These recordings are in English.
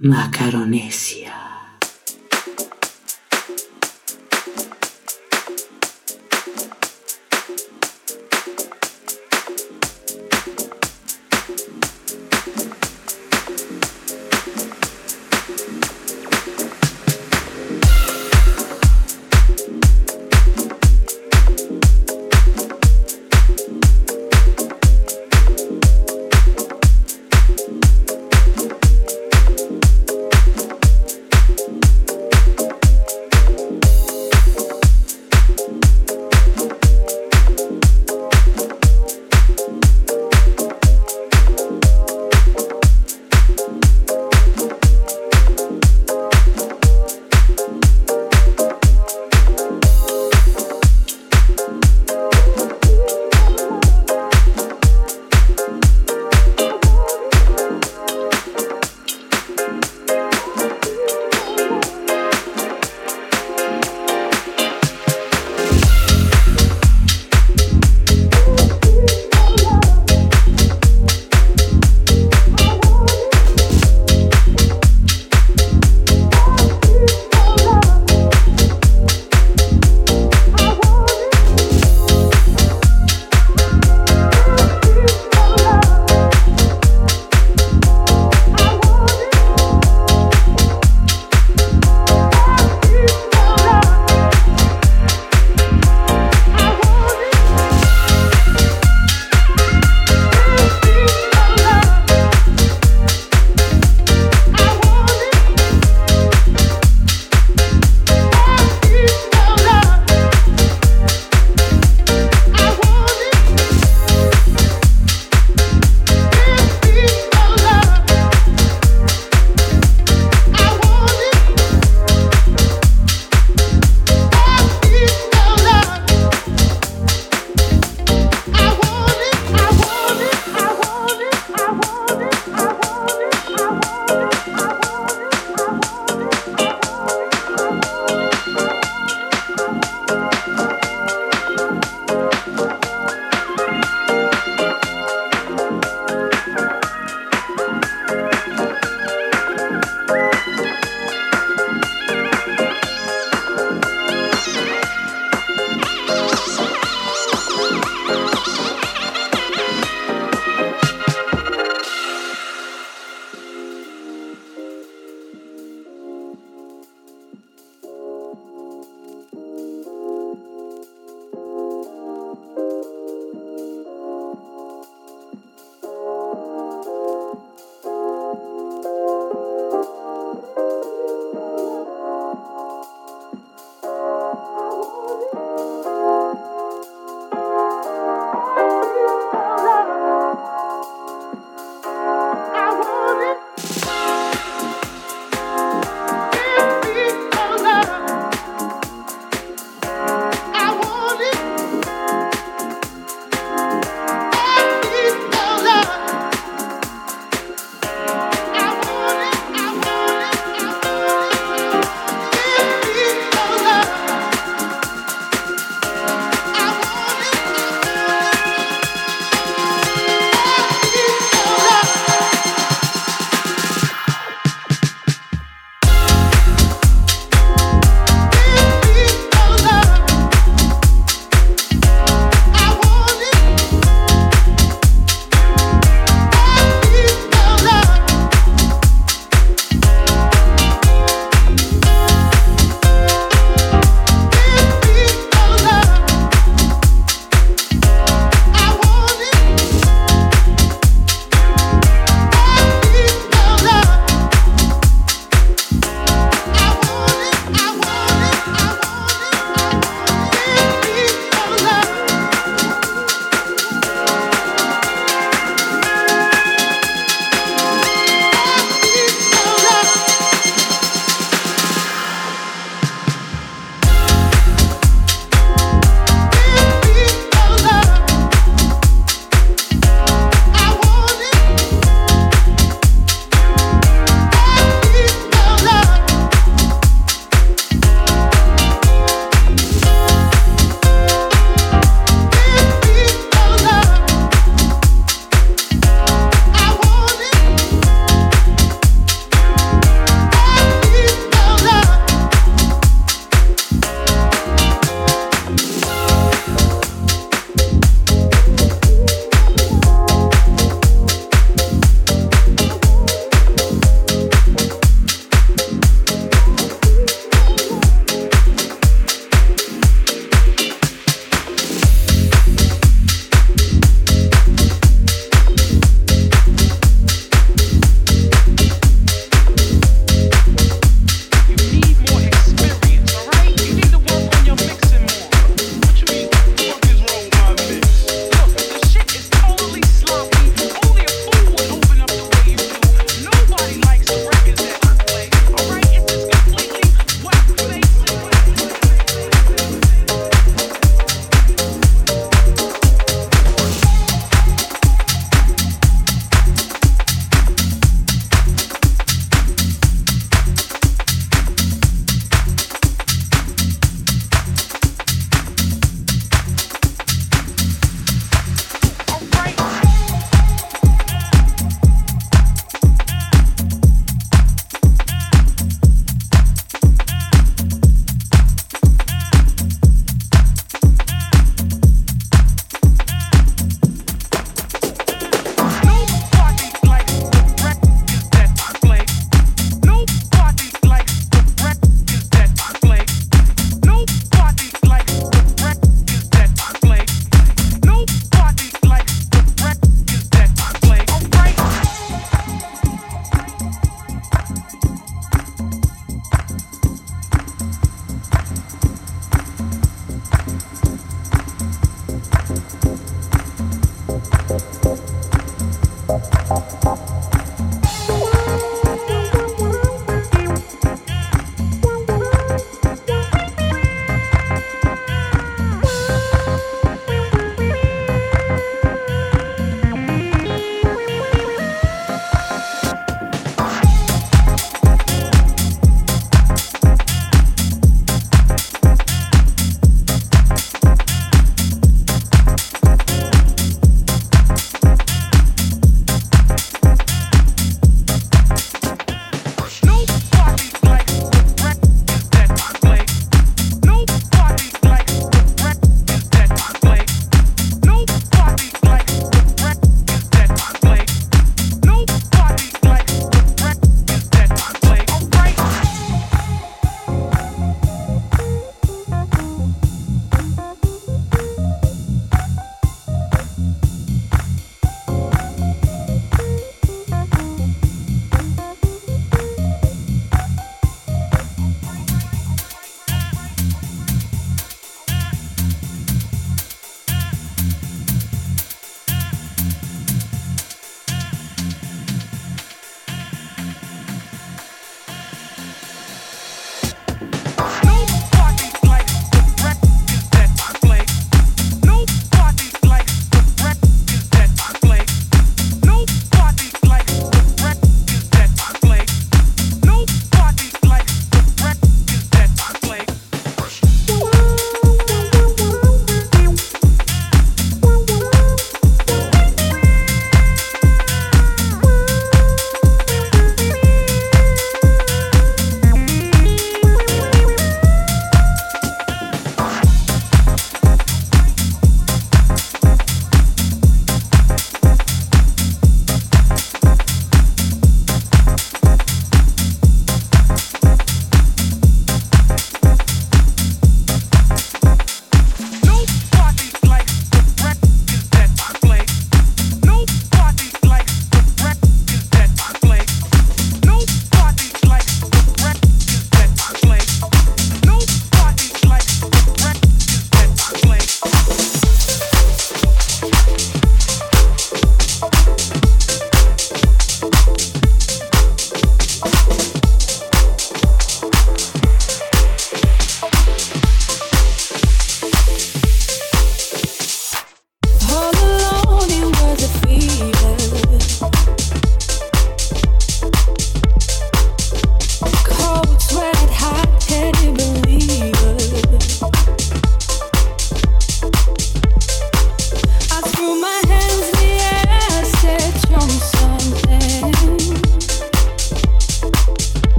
Macaronesia.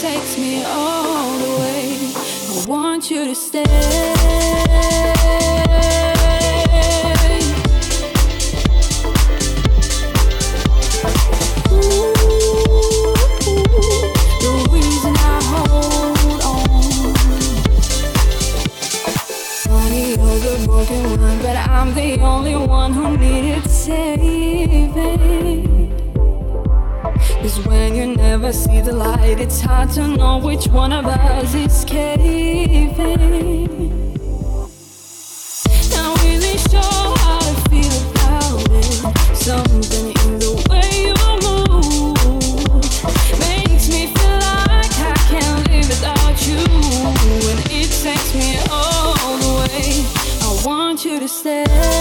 takes me all the way. I want you to stay. see the light. It's hard to know which one of us is caving. Not really sure how to feel about it. Something in the way you move makes me feel like I can't live without you. And it takes me all the way. I want you to stay.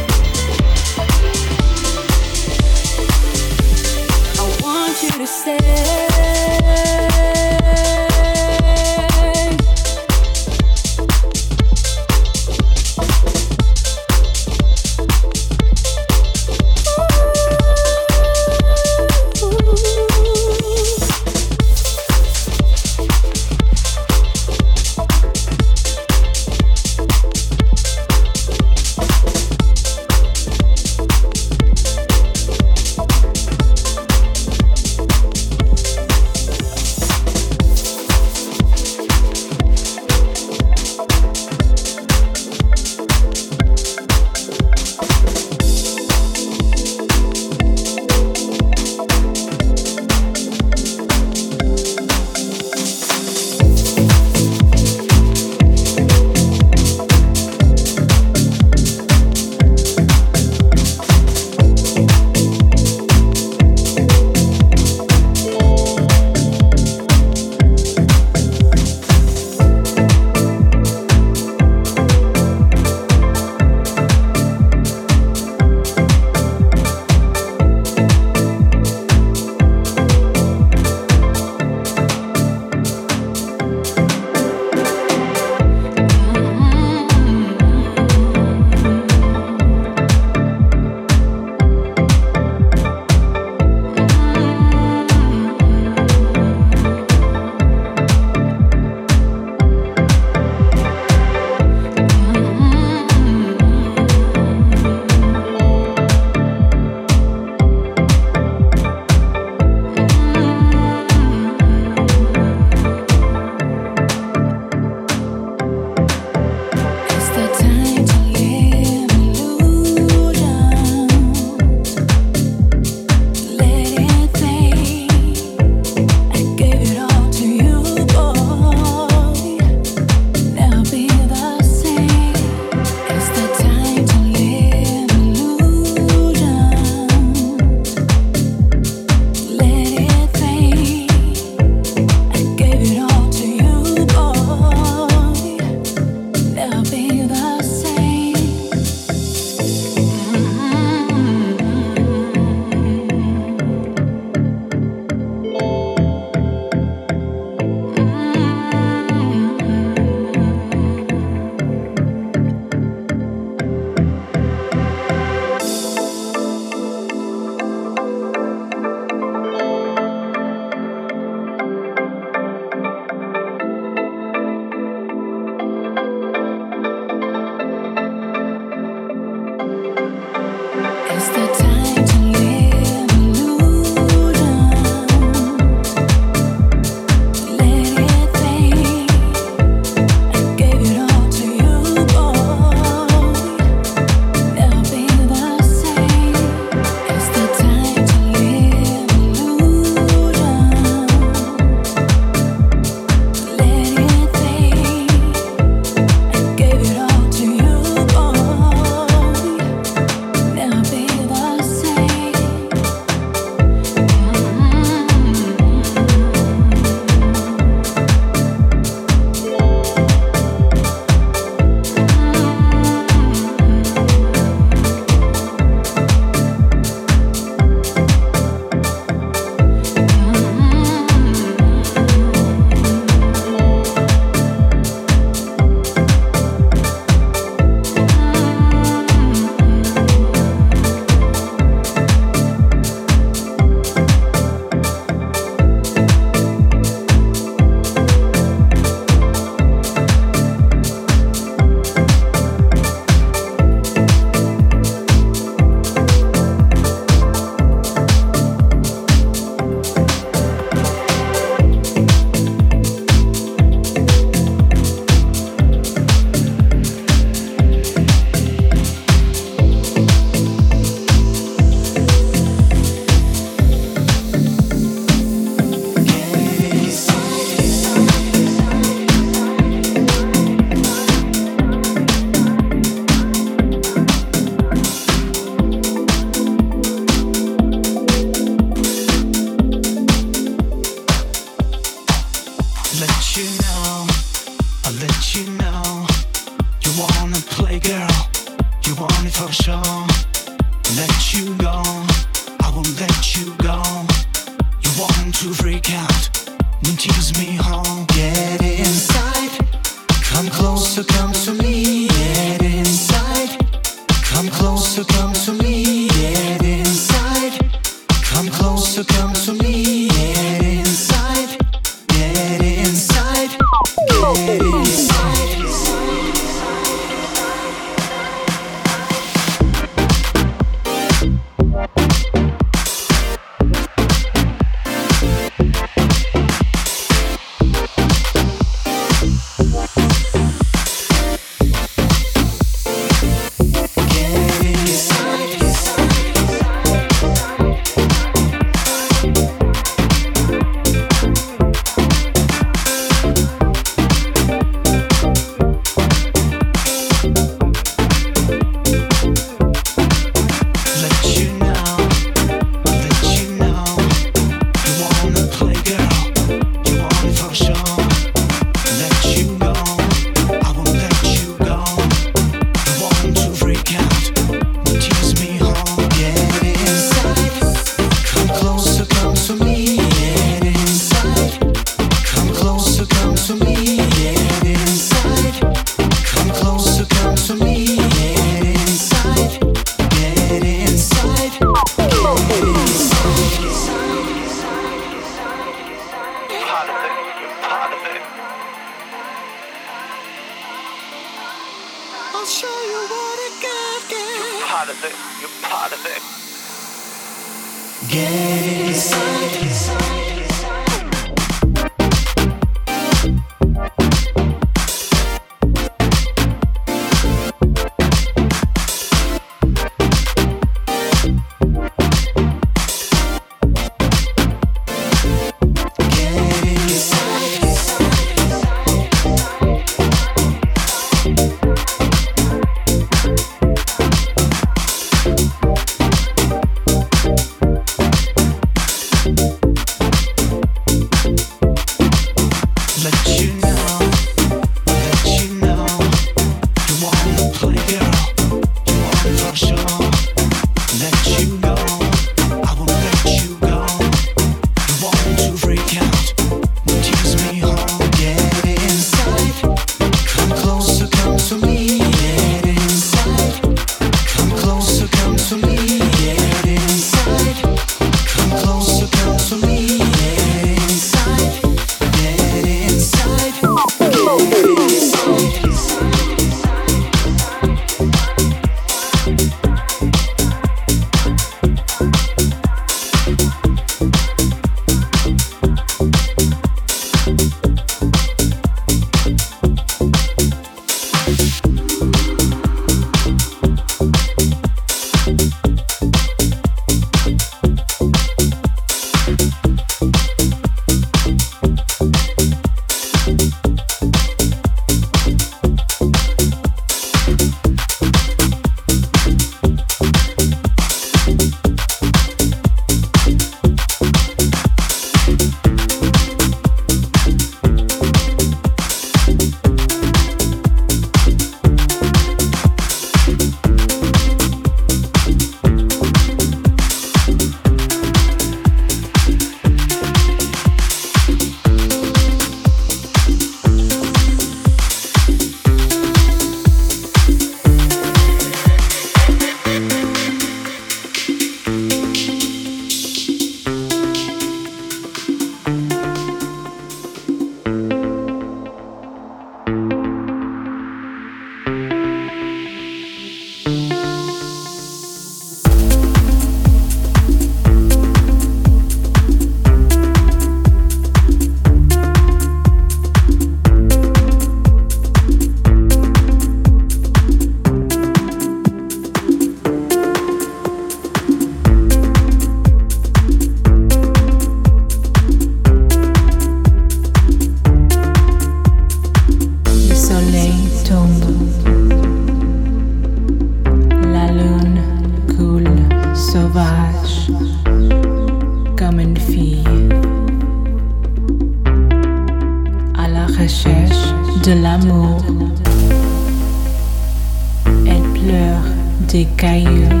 caio.